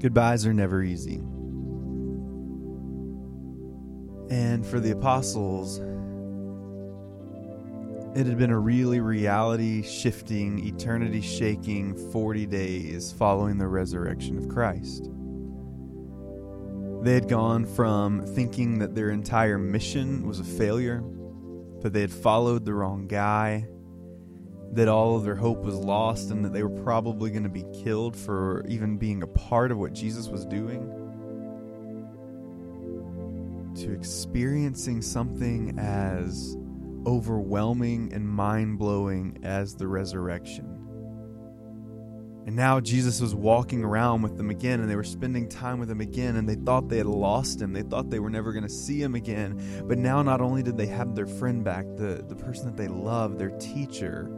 Goodbyes are never easy. And for the apostles, it had been a really reality shifting, eternity shaking 40 days following the resurrection of Christ. They had gone from thinking that their entire mission was a failure, that they had followed the wrong guy, that all of their hope was lost, and that they were probably going to be killed for even being a part of what Jesus was doing, to experiencing something as overwhelming and mind blowing as the resurrection. And now Jesus was walking around with them again, and they were spending time with him again, and they thought they had lost him. They thought they were never going to see him again. But now, not only did they have their friend back, the, the person that they loved, their teacher,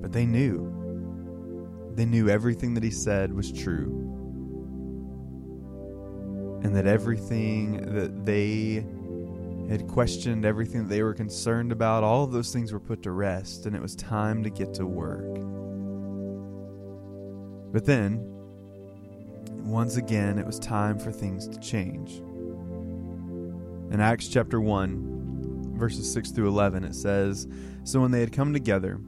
but they knew. They knew everything that he said was true. And that everything that they had questioned, everything that they were concerned about, all of those things were put to rest, and it was time to get to work. But then, once again, it was time for things to change. In Acts chapter 1, verses 6 through 11, it says So when they had come together,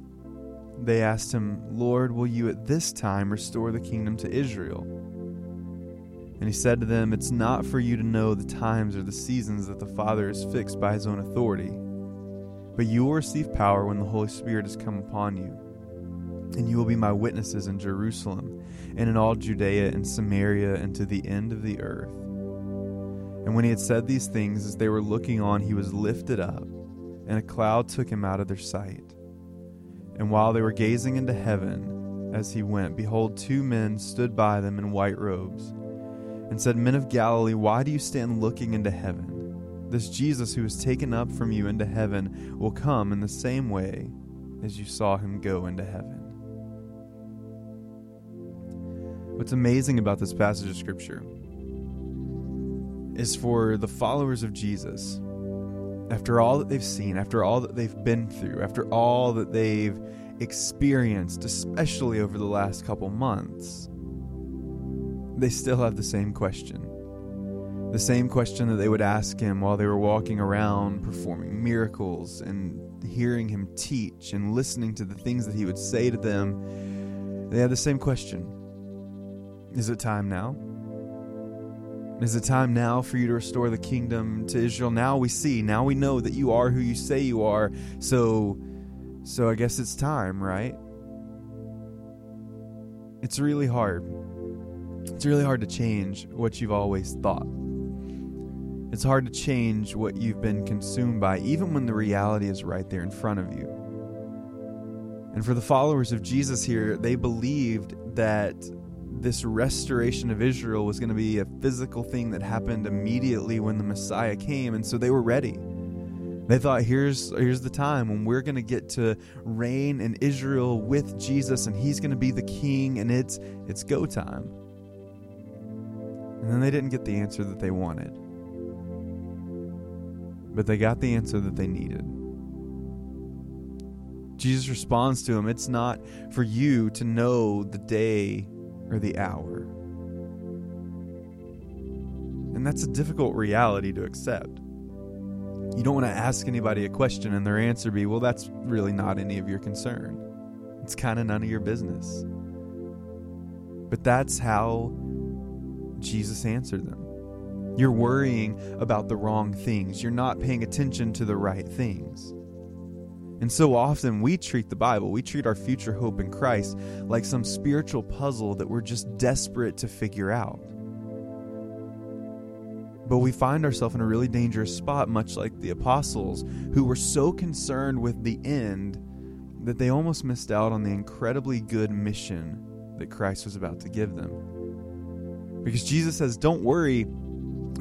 they asked him, Lord, will you at this time restore the kingdom to Israel? And he said to them, It's not for you to know the times or the seasons that the Father has fixed by his own authority, but you will receive power when the Holy Spirit has come upon you and you will be my witnesses in Jerusalem, and in all Judea and Samaria, and to the end of the earth. And when he had said these things, as they were looking on, he was lifted up, and a cloud took him out of their sight. And while they were gazing into heaven as he went, behold, two men stood by them in white robes, and said, Men of Galilee, why do you stand looking into heaven? This Jesus who was taken up from you into heaven will come in the same way as you saw him go into heaven. What's amazing about this passage of Scripture is for the followers of Jesus, after all that they've seen, after all that they've been through, after all that they've experienced, especially over the last couple months, they still have the same question. The same question that they would ask him while they were walking around performing miracles and hearing him teach and listening to the things that he would say to them. They had the same question Is it time now? Is it time now for you to restore the kingdom to Israel? Now we see, now we know that you are who you say you are. So so I guess it's time, right? It's really hard. It's really hard to change what you've always thought. It's hard to change what you've been consumed by, even when the reality is right there in front of you. And for the followers of Jesus here, they believed that this restoration of Israel was going to be a physical thing that happened immediately when the Messiah came, and so they were ready. They thought here's here's the time when we're going to get to reign in Israel with Jesus and he's going to be the king and it's it's go time. And then they didn't get the answer that they wanted. But they got the answer that they needed. Jesus responds to him, it's not for you to know the day or the hour. And that's a difficult reality to accept. You don't want to ask anybody a question and their answer be, well, that's really not any of your concern. It's kind of none of your business. But that's how Jesus answered them. You're worrying about the wrong things, you're not paying attention to the right things. And so often we treat the Bible, we treat our future hope in Christ like some spiritual puzzle that we're just desperate to figure out. But we find ourselves in a really dangerous spot, much like the apostles, who were so concerned with the end that they almost missed out on the incredibly good mission that Christ was about to give them. Because Jesus says, Don't worry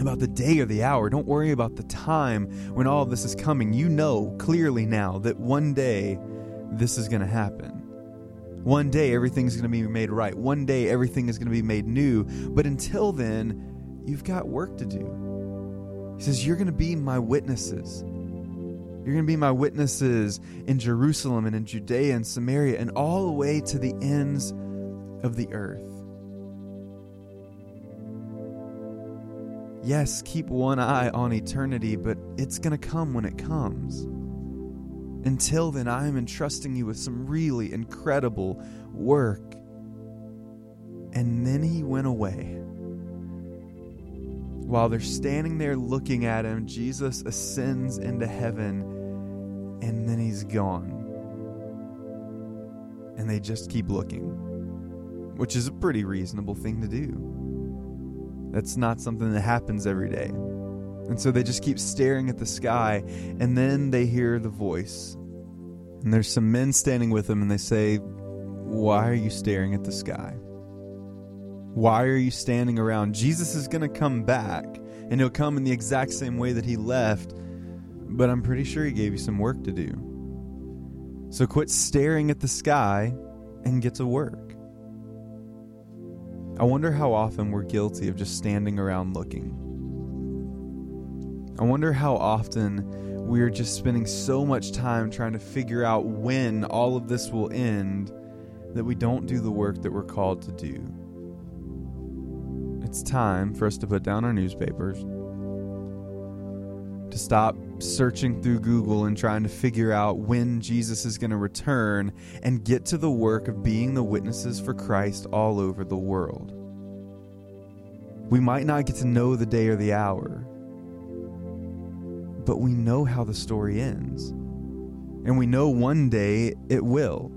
about the day or the hour. Don't worry about the time when all this is coming. You know clearly now that one day this is going to happen. One day everything's going to be made right. One day everything is going to be made new. But until then, you've got work to do. He says, You're going to be my witnesses. You're going to be my witnesses in Jerusalem and in Judea and Samaria and all the way to the ends of the earth. Yes, keep one eye on eternity, but it's going to come when it comes. Until then, I am entrusting you with some really incredible work. And then he went away. While they're standing there looking at him, Jesus ascends into heaven and then he's gone. And they just keep looking, which is a pretty reasonable thing to do. That's not something that happens every day. And so they just keep staring at the sky, and then they hear the voice. And there's some men standing with them, and they say, Why are you staring at the sky? Why are you standing around? Jesus is going to come back, and he'll come in the exact same way that he left, but I'm pretty sure he gave you some work to do. So quit staring at the sky and get to work. I wonder how often we're guilty of just standing around looking. I wonder how often we're just spending so much time trying to figure out when all of this will end that we don't do the work that we're called to do. It's time for us to put down our newspapers, to stop searching through Google and trying to figure out when Jesus is going to return and get to the work of being the witnesses for Christ all over the world. We might not get to know the day or the hour, but we know how the story ends. And we know one day it will.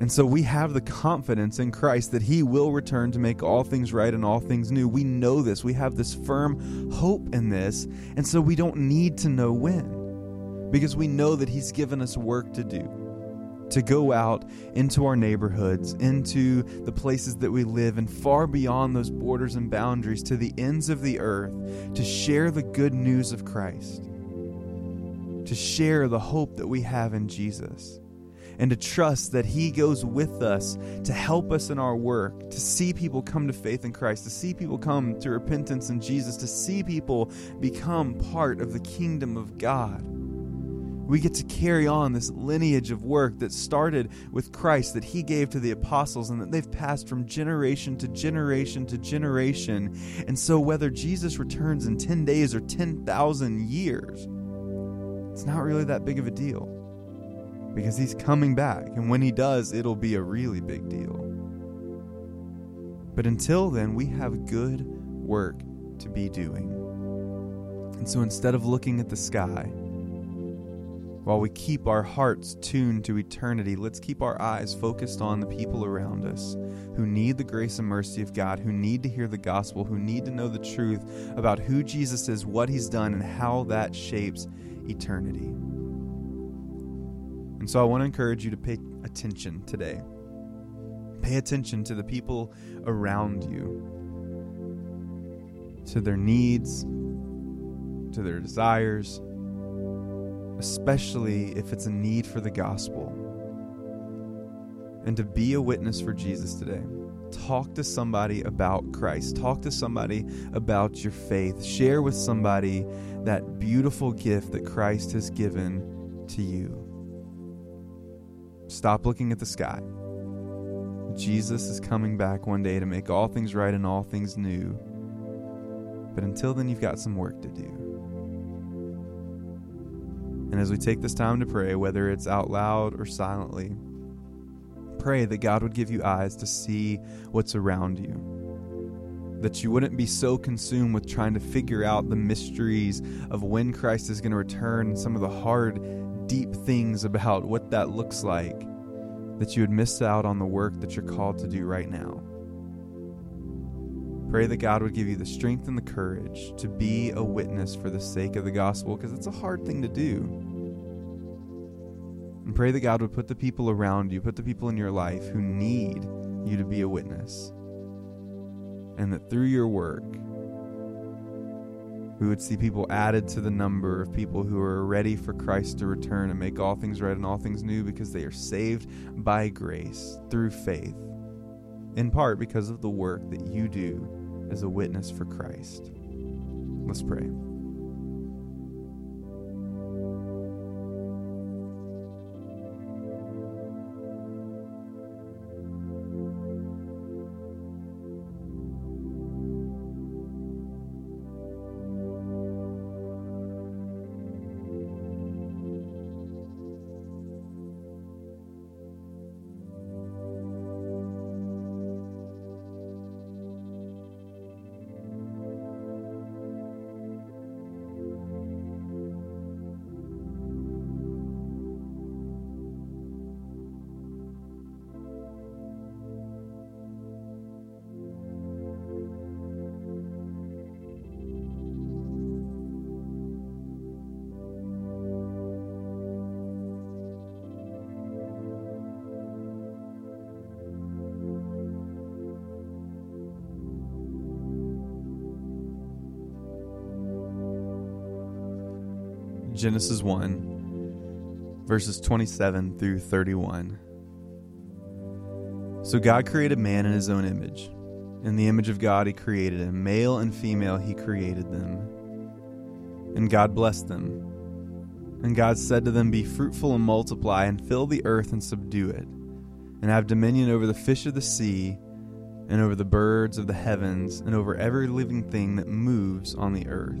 And so we have the confidence in Christ that He will return to make all things right and all things new. We know this. We have this firm hope in this. And so we don't need to know when because we know that He's given us work to do to go out into our neighborhoods, into the places that we live, and far beyond those borders and boundaries to the ends of the earth to share the good news of Christ, to share the hope that we have in Jesus and to trust that He goes with us to help us in our work, to see people come to faith in Christ, to see people come to repentance in Jesus, to see people become part of the kingdom of God. We get to carry on this lineage of work that started with Christ, that He gave to the apostles, and that they've passed from generation to generation to generation. And so, whether Jesus returns in 10 days or 10,000 years, it's not really that big of a deal because he's coming back. And when he does, it'll be a really big deal. But until then, we have good work to be doing. And so instead of looking at the sky, while we keep our hearts tuned to eternity, let's keep our eyes focused on the people around us who need the grace and mercy of God, who need to hear the gospel, who need to know the truth about who Jesus is, what he's done, and how that shapes eternity. And so I want to encourage you to pay attention today. Pay attention to the people around you, to their needs, to their desires, especially if it's a need for the gospel. And to be a witness for Jesus today. Talk to somebody about Christ. Talk to somebody about your faith. Share with somebody that beautiful gift that Christ has given to you. Stop looking at the sky. Jesus is coming back one day to make all things right and all things new. But until then, you've got some work to do. And as we take this time to pray, whether it's out loud or silently, pray that God would give you eyes to see what's around you. That you wouldn't be so consumed with trying to figure out the mysteries of when Christ is going to return and some of the hard deep things about what that looks like, that you would miss out on the work that you're called to do right now. Pray that God would give you the strength and the courage to be a witness for the sake of the gospel because it's a hard thing to do. And pray that God would put the people around you, put the people in your life who need you to be a witness. And that through your work, we would see people added to the number of people who are ready for Christ to return and make all things right and all things new because they are saved by grace through faith, in part because of the work that you do as a witness for Christ. Let's pray. Genesis 1, verses 27 through 31. So God created man in his own image. In the image of God, he created him. Male and female, he created them. And God blessed them. And God said to them, Be fruitful and multiply, and fill the earth and subdue it, and have dominion over the fish of the sea, and over the birds of the heavens, and over every living thing that moves on the earth.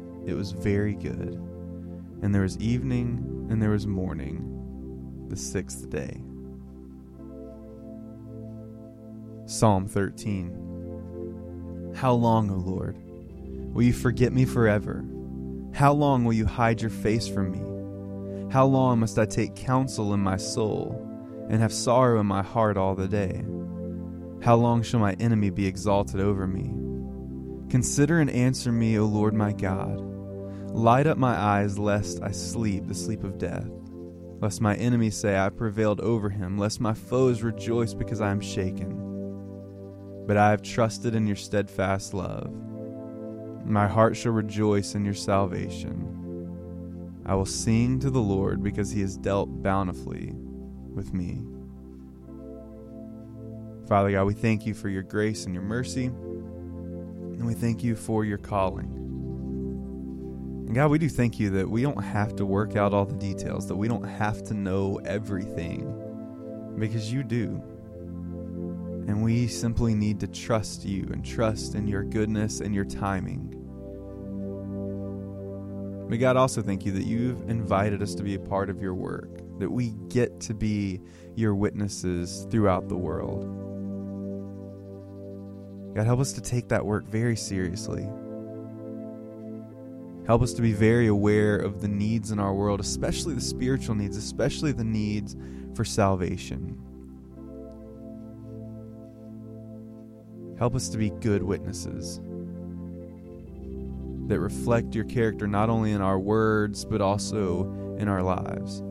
it was very good. And there was evening, and there was morning, the sixth day. Psalm 13 How long, O Lord, will you forget me forever? How long will you hide your face from me? How long must I take counsel in my soul, and have sorrow in my heart all the day? How long shall my enemy be exalted over me? Consider and answer me, O Lord my God. Light up my eyes, lest I sleep the sleep of death. Lest my enemies say, I prevailed over him, lest my foes rejoice because I am shaken. But I have trusted in your steadfast love. My heart shall rejoice in your salvation. I will sing to the Lord because he has dealt bountifully with me. Father God, we thank you for your grace and your mercy, and we thank you for your calling. And God, we do thank you that we don't have to work out all the details, that we don't have to know everything, because you do. And we simply need to trust you and trust in your goodness and your timing. May God also thank you that you've invited us to be a part of your work, that we get to be your witnesses throughout the world. God, help us to take that work very seriously. Help us to be very aware of the needs in our world, especially the spiritual needs, especially the needs for salvation. Help us to be good witnesses that reflect your character not only in our words, but also in our lives.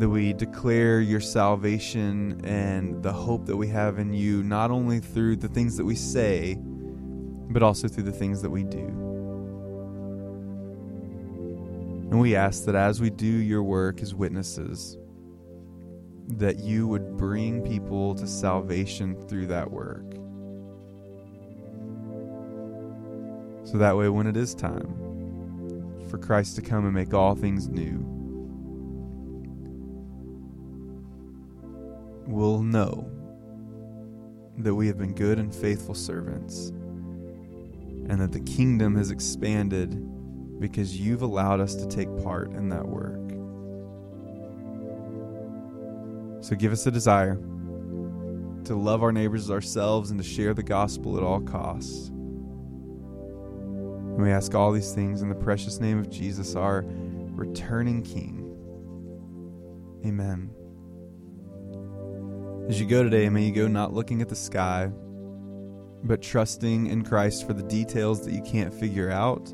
That we declare your salvation and the hope that we have in you, not only through the things that we say, but also through the things that we do. And we ask that as we do your work as witnesses, that you would bring people to salvation through that work. So that way, when it is time for Christ to come and make all things new, we'll know that we have been good and faithful servants and that the kingdom has expanded because you've allowed us to take part in that work. So give us a desire to love our neighbors as ourselves and to share the gospel at all costs. And we ask all these things in the precious name of Jesus, our returning King. Amen. As you go today, may you go not looking at the sky, but trusting in Christ for the details that you can't figure out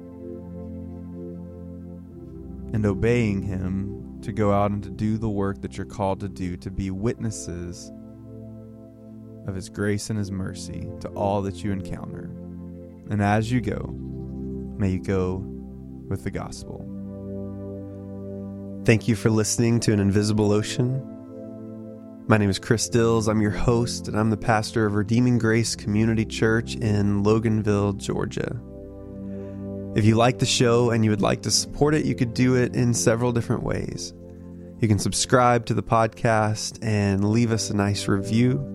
and obeying Him to go out and to do the work that you're called to do, to be witnesses of His grace and His mercy to all that you encounter. And as you go, may you go with the gospel. Thank you for listening to An Invisible Ocean. My name is Chris Dills. I'm your host, and I'm the pastor of Redeeming Grace Community Church in Loganville, Georgia. If you like the show and you would like to support it, you could do it in several different ways. You can subscribe to the podcast and leave us a nice review.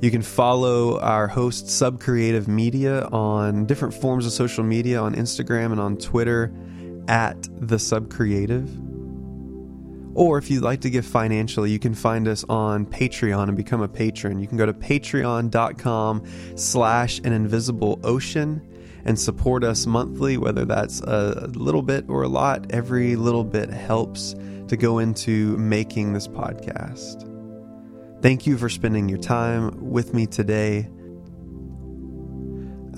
You can follow our host, Subcreative Media, on different forms of social media on Instagram and on Twitter at The Subcreative. Or if you'd like to give financially, you can find us on Patreon and become a patron. You can go to patreon.com slash an invisible ocean and support us monthly, whether that's a little bit or a lot. Every little bit helps to go into making this podcast. Thank you for spending your time with me today.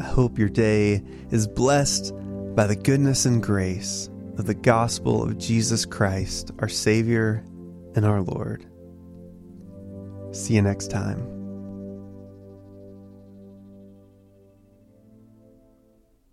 I hope your day is blessed by the goodness and grace of the gospel of Jesus Christ, our Savior and our Lord. See you next time.